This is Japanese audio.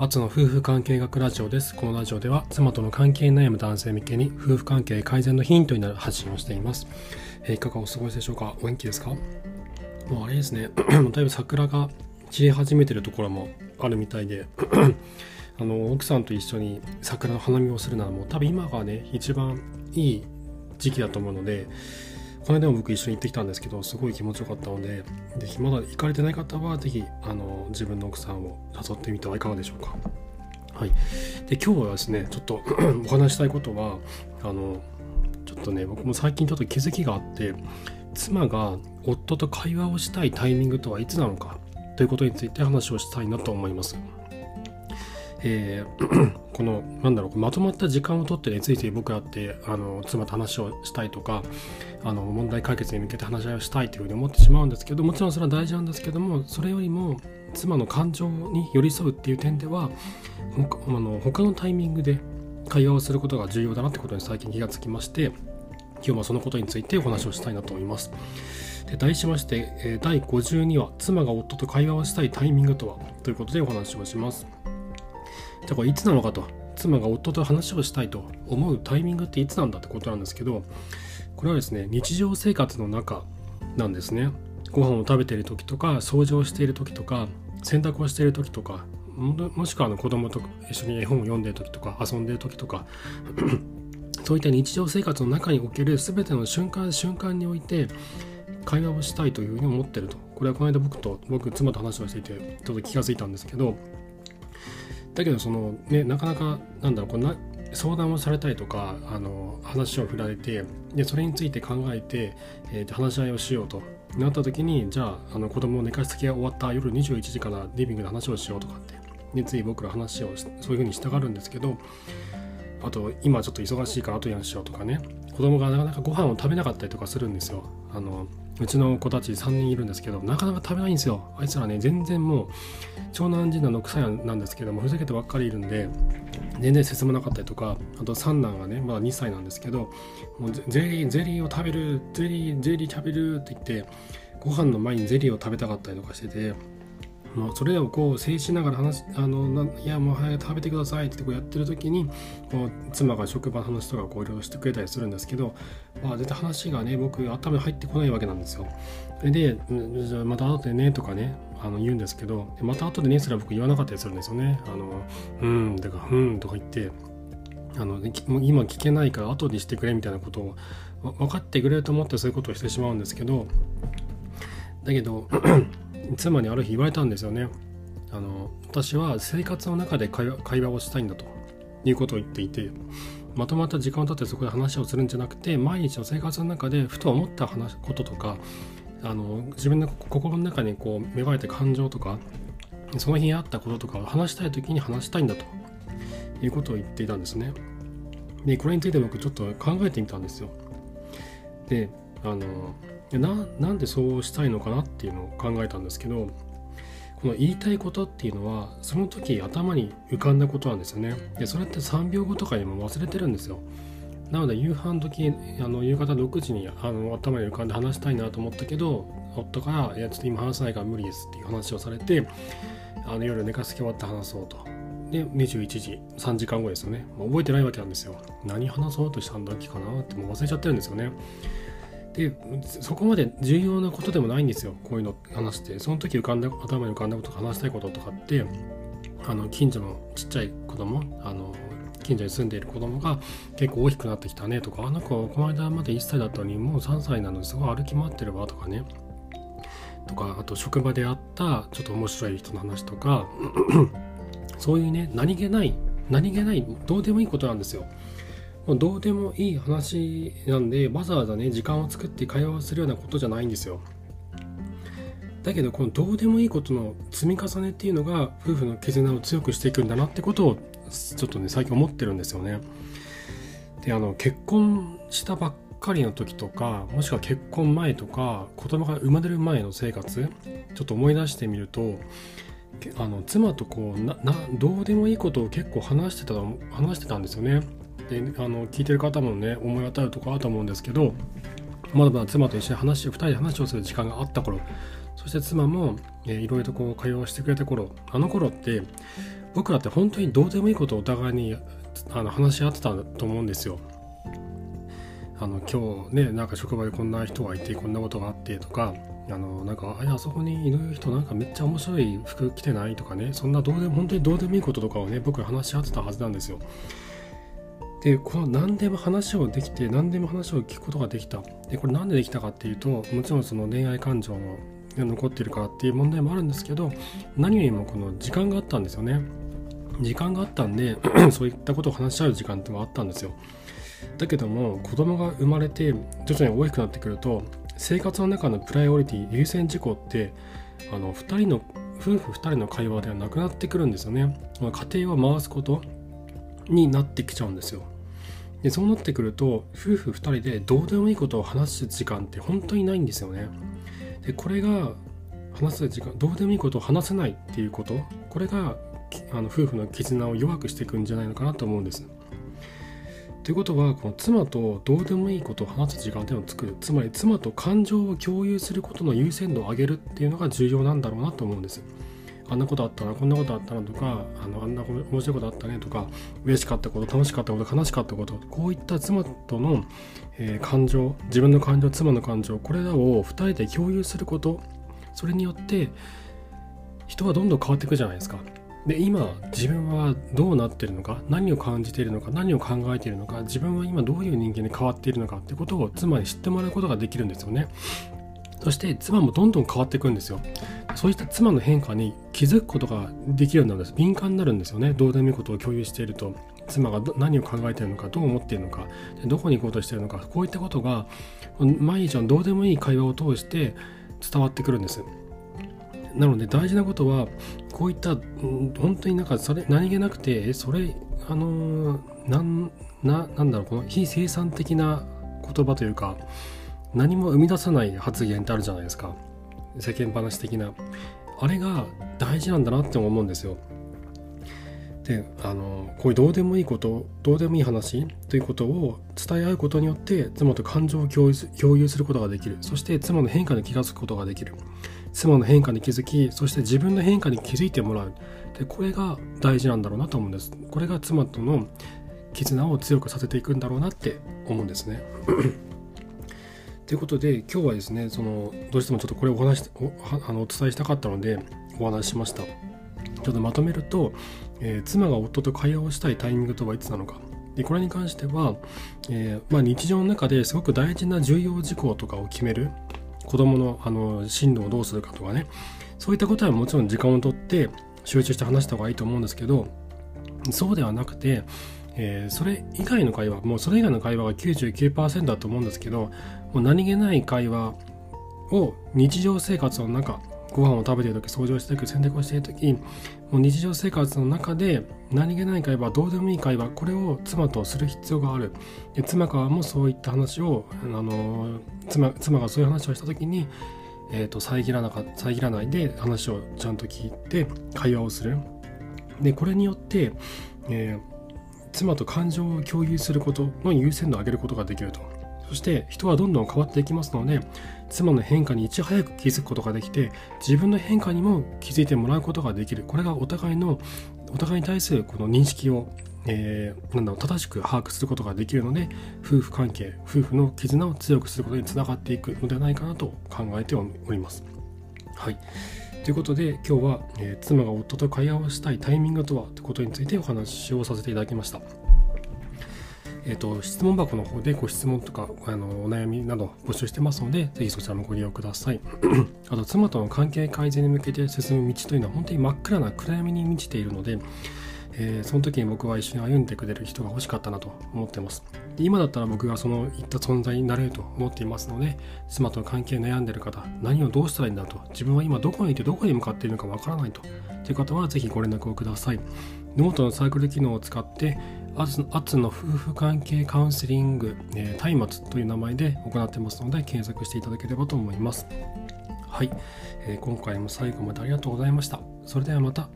アツの夫婦関係学ラジオです。このラジオでは妻との関係に悩む男性向けに夫婦関係改善のヒントになる発信をしています。えーいかがお過ごしでしょうか？お元気ですか？もうあれですね、だいぶ桜が散り始めてるところもあるみたいで、あの奥さんと一緒に桜の花見をするならもう多分今がね、一番いい時期だと思うので、この間も僕一緒に行ってきたんですけど、すごい気持ちよかったので、ぜひまだ行かれてない方は、ぜひあの自分の奥さんを誘ってみてはいかがでしょうか。はい。で、今日はですね、ちょっと お話したいことは、あの、ちょっとね、僕も最近ちょっと気づきがあって、妻が夫と会話をしたいタイミングとはいつなのかということについて話をしたいなと思います。えー このなんだろうまとまった時間をとってねついつい僕だってあの妻と話をしたいとかあの問題解決に向けて話し合いをしたいというふうに思ってしまうんですけどもちろんそれは大事なんですけどもそれよりも妻の感情に寄り添うっていう点ではあの他のタイミングで会話をすることが重要だなってことに最近気がつきまして今日はそのことについてお話をしたいなと思います。で題しまして、第52話「妻が夫と会話をしたいタイミングとは?」ということでお話をします。じゃあこれいつなのかと。妻が夫と話をしたいと思うタイミングっていつなんだってことなんですけどこれはですね日常生活の中なんですね。ご飯を食べている時とか掃除をしている時とか洗濯をしている時とかもしくはあの子供と一緒に絵本を読んでいる時とか遊んでいる時とか そういった日常生活の中における全ての瞬間瞬間において会話をしたいというふうに思ってると。これはこの間僕と僕妻と話をしていてちょっと気がついたんですけどだけどそのねなかなかなんだろうこうな相談をされたりとかあの話を振られてでそれについて考えて、えー話し合いをしようと。なった時にじゃああの子供の寝かしつけが終わった夜21時からリビングで話をしようとかって。でつい僕ら話をそういうふうにしたがるんですけどあと今ちょっと忙しいから後にしようとかね。子供がなかなかご飯を食べなかったりとかするんですよ。あのうちの子たち3人いるんですけどなかなか食べないんですよ。あいつらね全然もう長男次男の草なんですけどもふざけてばっかりいるんで全然進まなかったりとかあと三男がねまだ2歳なんですけどもうゼゼリーゼリーを食べるゼリーゼリー食べるって言ってご飯の前にゼリーを食べたかったりとかしててもうそれをこう制しながら話あのいやもう早く食べてくださいってこうやってる時にこう妻が職場の話とかこういろいろしてくれたりするんですけど、まあ、絶対話がね僕頭に入ってこないわけなんですよ。でうんじゃあまた後でねとかねあの言うんですけどまた後でねすら僕言わなかったりするんですよね。あのうんとかうんとか言ってあの今聞けないから後にしてくれみたいなことを分かってくれると思ってそういうことをしてしまうんですけどだけど妻にある日言われたんですよね。あの私は生活の中で会話をしたいんだということを言っていてまとまった時間を経ってそこで話をするんじゃなくて毎日の生活の中でふと思った話こととかあの自分の心の中にこう芽生えた感情とかその日にあったこととかを話したい時に話したいんだということを言っていたんですね。でこれについて僕ちょっと考えてみたんですよ。であのななんでそうしたいのかなっていうのを考えたんですけどこの言いたいことっていうのはその時頭に浮かんだことなんですよね。でそれって3秒後とかにも忘れてるんですよ。なので夕飯時あの夕方6時にあの頭に浮かんで話したいなと思ったけど夫から「いやちょっと今話せないから無理です」っていう話をされてあの夜寝かしつけ終わって話そうと。で21時3時間後ですよね、覚えてないわけなんですよ何話そうとしたんだっけかなってもう忘れちゃってるんですよね。でそこまで重要なことでもないんですよ。こういうの話して。その時浮かんだ頭に浮かんだこと話したいこととかってあの近所のちっちゃい子供あの近所に住んでいる子供が結構大きくなってきたねとかあの子この間まで1歳だったのにもう3歳なのにすごい歩き回ってるわとかね。とかあと職場であったちょっと面白い人の話とか。そういうね何気ない何気ないどうでもいいことなんですよ。どうでもいい話なんでわざわざね時間を作って会話をするようなことじゃないんですよ。だけどこのどうでもいいことの積み重ねっていうのが夫婦の絆を強くしていくんだなってことをちょっとね最近思ってるんですよね。であの結婚したばっかりの時とかもしくは結婚前とか子供が生まれる前の生活ちょっと思い出してみるとあの妻とこうななどうでもいいことを結構話してた話してたんですよね。であの聞いてる方もね思い当たるとこあると思うんですけどまだまだ妻と一緒に話を2人で話をする時間があった頃そして妻も、えー、いろいろとこう会話をしてくれた頃あの頃って僕らって本当にどうでもいいことをお互いにあの話し合ってたと思うんですよ。あの今日ねなんか職場でこんな人がいてこんなことがあってとかあのなんかあそこにいる人なんかめっちゃ面白い服着てないとかねそんなどうでも本当にどうでもいいこととかをね僕ら話し合ってたはずなんですよ。でこの何でも話をできて何でも話を聞くことができた。でこれ何でできたかっていうともちろんその恋愛感情が残ってるからっていう問題もあるんですけど何よりもこの時間があったんですよね。時間があったんで そういったことを話し合う時間ってのがあったんですよ。だけども子供が生まれて徐々に大きくなってくると生活の中のプライオリティ優先事項ってあの2人の夫婦2人の会話ではなくなってくるんですよね。家庭を回すことになってきちゃうんですよ。でそうなってくると夫婦2人でどうでもいいことを話す時間って本当にないんですよね。でこれが話す時間どうでもいいことを話せないっていうことこれがあの夫婦の絆を弱くしていくんじゃないのかなと思うんです。ということはこの妻とどうでもいいことを話す時間っていうのを作るつまり妻と感情を共有することの優先度を上げるっていうのが重要なんだろうなと思うんです。あんなことあったなこんなことあったなとかあのあんな面白いことあったねとか嬉しかったこと楽しかったこと悲しかったことこういった妻との、えー、感情自分の感情妻の感情これらを2人で共有することそれによって人はどんどん変わっていくじゃないですか。で今自分はどうなってるのか何を感じているのか何を考えているのか自分は今どういう人間に変わっているのかってことを妻に知ってもらうことができるんですよね。そして妻もどんどん変わっていくんですよ。そういった妻の変化に気づくことができるようになるんです。敏感になるんですよね。どうでもいいことを共有していると。妻が何を考えているのか、どう思っているのか、どこに行こうとしているのか、こういったことが毎日のどうでもいい会話を通して伝わってくるんです。なので大事なことはこういった本当になんかそれ何気なくてそれあのなんななんだろうこの非生産的な言葉というか何も生み出さない発言ってあるじゃないですか世間話的なあれが大事なんだなって思うんですよ。であのこういうどうでもいいことどうでもいい話ということを伝え合うことによって妻と感情を共有することができる。そして妻の変化に気が付くことができる。妻の変化に気づきそして自分の変化に気づいてもらう。でこれが大事なんだろうなと思うんです。これが妻との絆を強くさせていくんだろうなって思うんですね。ということで今日はですねそのどうしてもちょっとこれをお話しおあのお伝えしたかったのでお話ししました。ちょっとまとめると、えー、妻が夫と会話をしたいタイミングとはいつなのか。でこれに関しては、えー、まあ、日常の中ですごく大事な重要事項とかを決める子供のあの進路をどうするかとかね。そういったことはもちろん時間をとって集中して話した方がいいと思うんですけどそうではなくてえー、それ以外の会話もうそれ以外の会話が99%だと思うんですけどもう何気ない会話を日常生活の中ご飯を食べてる時掃除をしている時洗濯をしている時もう日常生活の中で何気ない会話どうでもいい会話これを妻とする必要がある。で妻からもそういった話をあの妻妻がそういう話をした時に、えーと、遮らなか遮らないで話をちゃんと聞いて会話をする。でこれによって、えー妻と感情を共有することの優先度を上げることができると。そして人はどんどん変わっていきますので妻の変化にいち早く気づくことができて自分の変化にも気づいてもらうことができるこれがお互いのお互いに対するこの認識を、えー、なんだろう正しく把握することができるので夫婦関係夫婦の絆を強くすることにつながっていくのではないかなと考えております。はいということで今日は、えー、妻が夫と会話をしたいタイミングとはということについてお話をさせていただきました。えーと、質問箱の方でご質問とかあのお悩みなど募集してますので、ぜひそちらもご利用ください。あと、妻との関係改善に向けて進む道というのは本当に真っ暗な暗闇に満ちているので、えー、その時に僕は一緒に歩んでくれる人が欲しかったなと思ってます。今だったら僕がそのいった存在になれると思っていますので、妻との関係悩んでる方、何をどうしたらいいんだと、自分は今どこにいてどこに向かっているのかわからないと、という方はぜひご連絡をください。ノートのサークル機能を使って、アツの夫婦関係カウンセリング、えー、松明という名前で行ってますので、検索していただければと思います。はい、えー、今回も最後までありがとうございました。それではまた。